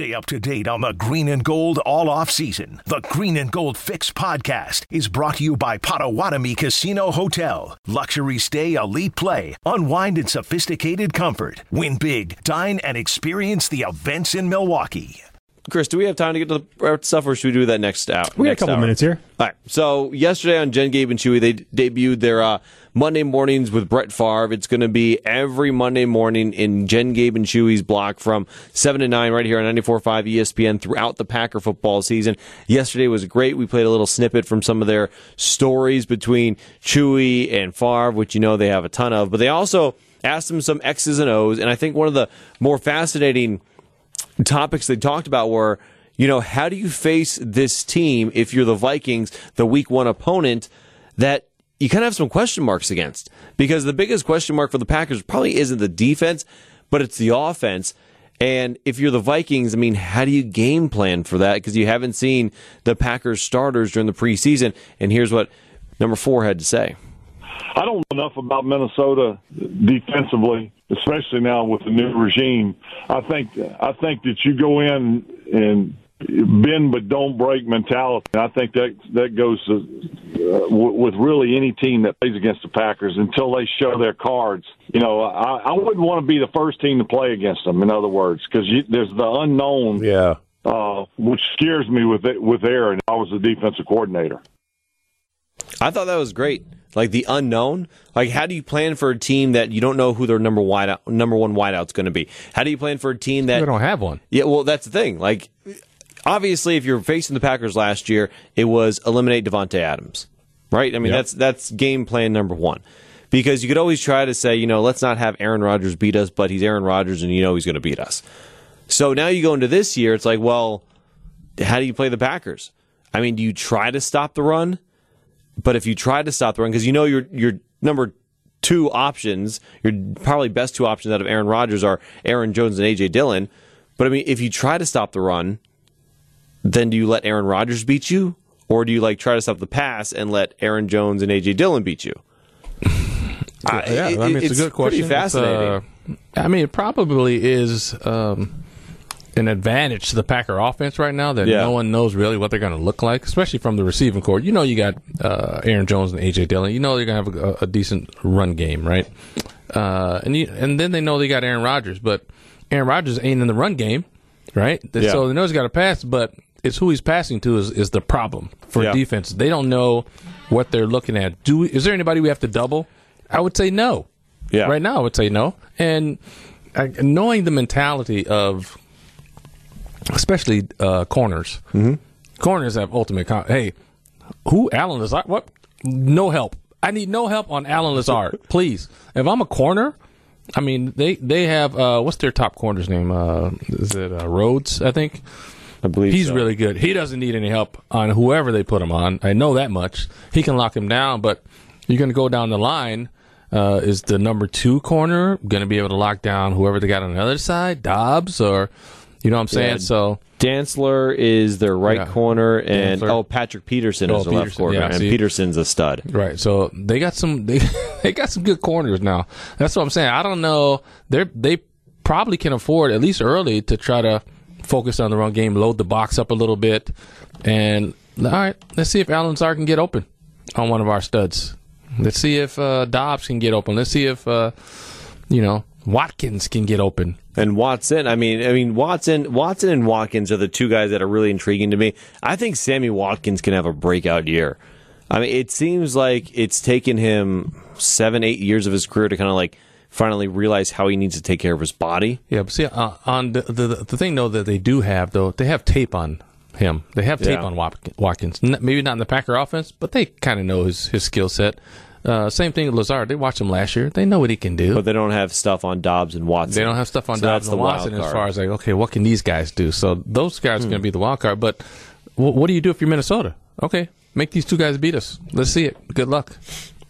Stay up to date on the green and gold all off season. The Green and Gold Fix podcast is brought to you by Potawatomi Casino Hotel. Luxury stay, elite play, unwind in sophisticated comfort. Win big, dine, and experience the events in Milwaukee. Chris, do we have time to get to the stuff, or should we do that next hour? We got a couple hour? minutes here. All right. So yesterday on Jen, Gabe, and Chewy, they debuted their uh, Monday mornings with Brett Favre. It's going to be every Monday morning in Jen, Gabe, and Chewy's block from seven to nine, right here on 94.5 ESPN throughout the Packer football season. Yesterday was great. We played a little snippet from some of their stories between Chewy and Favre, which you know they have a ton of, but they also asked them some X's and O's, and I think one of the more fascinating topics they talked about were, you know, how do you face this team if you're the Vikings, the week one opponent that you kind of have some question marks against? Because the biggest question mark for the Packers probably isn't the defense, but it's the offense. And if you're the Vikings, I mean, how do you game plan for that? Because you haven't seen the Packers starters during the preseason. And here's what number four had to say. I don't know enough about Minnesota defensively, especially now with the new regime. I think I think that you go in and bend but don't break mentality. I think that that goes to, uh, w- with really any team that plays against the Packers until they show their cards. You know, I, I wouldn't want to be the first team to play against them. In other words, because there's the unknown. Yeah. Uh, which scares me with it, with Aaron. I was the defensive coordinator. I thought that was great. Like the unknown. Like how do you plan for a team that you don't know who their number wide number one wideout's going to be? How do you plan for a team that We don't have one. Yeah, well, that's the thing. Like obviously, if you're facing the Packers last year, it was eliminate Davante Adams, right? I mean, Yep. that's that's game plan number one. Because you could always try to say, you know, let's not have Aaron Rodgers beat us, but he's Aaron Rodgers, and you know he's going to beat us. So now you go into this year, it's like, well, how do you play the Packers? I mean, do you try to stop the run? But if you try to stop the run, because you know your your number two options, your probably best two options out of Aaron Rodgers are Aaron Jones and AJ Dillon. But I mean, if you try to stop the run, then do you let Aaron Rodgers beat you, or do you like try to stop the pass and let Aaron Jones and AJ Dillon beat you? I- yeah, it- I mean, it's, it's a good question. pretty It's, uh, fascinating. I mean, it probably is um, an advantage to the Packer offense right now that Yeah. no one knows really what they're going to look like, especially from the receiving core. You know, you got uh, Aaron Jones and AJ Dillon. You know, they're going to have a, a decent run game, right? Uh, and you, and then they know they got Aaron Rodgers, but Aaron Rodgers ain't in the run game, right? Yeah. So they know he's got to pass, but it's who he's passing to is, is the problem for Yeah. defense. They don't know what they're looking at. Do we, is there anybody we have to double? I would say no. Yeah. Right now, I would say no. And uh, knowing the mentality of, especially uh, corners, mm-hmm. corners have ultimate. Con- hey, who Allen Lazard? What? No help. I need no help on Allen Lazard, please. If I'm a corner, I mean they they have uh, what's their top corner's name? Uh, is it uh, Rhodes? I think. I believe He's so. really good. He doesn't need any help on whoever they put him on. I know that much. He can lock him down, but you're going to go down the line. Uh, is the number two corner going to be able to lock down whoever they got on the other side, Doubs, or you know what I'm saying? Yeah. So Dantzler is their right Yeah. corner, and Dantzler. oh, Patrick Peterson Oh, is the left corner, yeah, and see. Peterson's a stud. right, so they got some they they got some good corners now. That's what I'm saying. I don't know. They they probably can afford at least early to try to focus on the run game, load the box up a little bit, and all right, let's see if Allen Lazard can get open on one of our studs. Let's see if uh, Doubs can get open. Let's see if uh, you know Watkins can get open. And Watson, I mean, I mean Watson, Watson and Watkins are the two guys that are really intriguing to me. I think Sammy Watkins can have a breakout year. I mean, it seems like it's taken him seven, eight years of his career to kind of like finally realize how he needs to take care of his body. Yeah, but see, uh, on the, the the thing though that they do have though, they have tape on him. They have tape Yeah. on Watkins. Maybe not in the Packer offense, but they kind of know his his skill set. Uh, same thing with Lazard. They watched him last year. They know what he can do. But they don't have stuff on Doubs and Watson. they don't have stuff on So Doubs and Watson as far as like, okay, what can these guys do? So those guys are going to be the wild card. But wh- what do you do if you're Minnesota? Okay, make these two guys beat us. Let's see it. Good luck.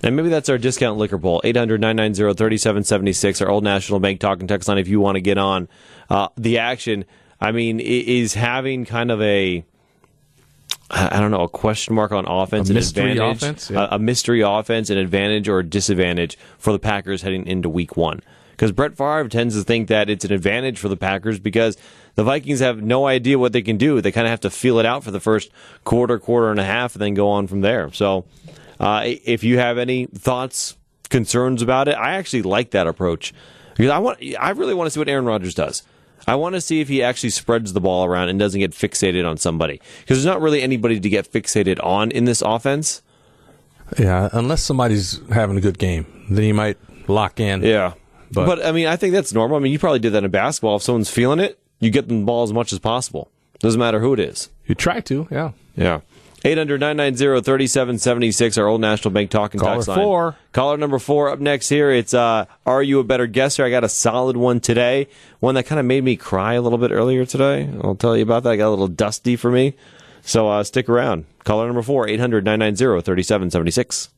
And maybe that's our discount liquor bowl. 800 990 3776, our old National Bank talking text line if you want to get on uh, the action. I mean, is having kind of a, I don't know, a question mark on offense, A an mystery advantage, offense? Yeah. a, a mystery offense, an advantage or a disadvantage for the Packers heading into week one? because Brett Favre tends to think that it's an advantage for the Packers because the Vikings have no idea what they can do. They kind of have to feel it out for the first quarter, quarter and a half, and then go on from there. So, uh, if you have any thoughts, concerns about it, I actually like that approach because I want, I really want to see what Aaron Rodgers does. I want to see if he actually spreads the ball around and doesn't get fixated on somebody because there's not really anybody to get fixated on in this offense. Yeah, unless somebody's having a good game, then you might lock in. Yeah. But, but, I mean, I think that's normal. I mean, you probably did that in basketball. If someone's feeling it, you get them the ball as much as possible. Doesn't matter who it is. You try to, yeah. Yeah. 800 990 3776, our old National Bank talking Caller text line. four. Caller number four up next here. It's uh, Are You a Better Guesser? I got a solid one today. One that kind of made me cry a little bit earlier today. I'll tell you about that. I got a little dusty for me. So uh, stick around. Caller number four, 800 990 3776.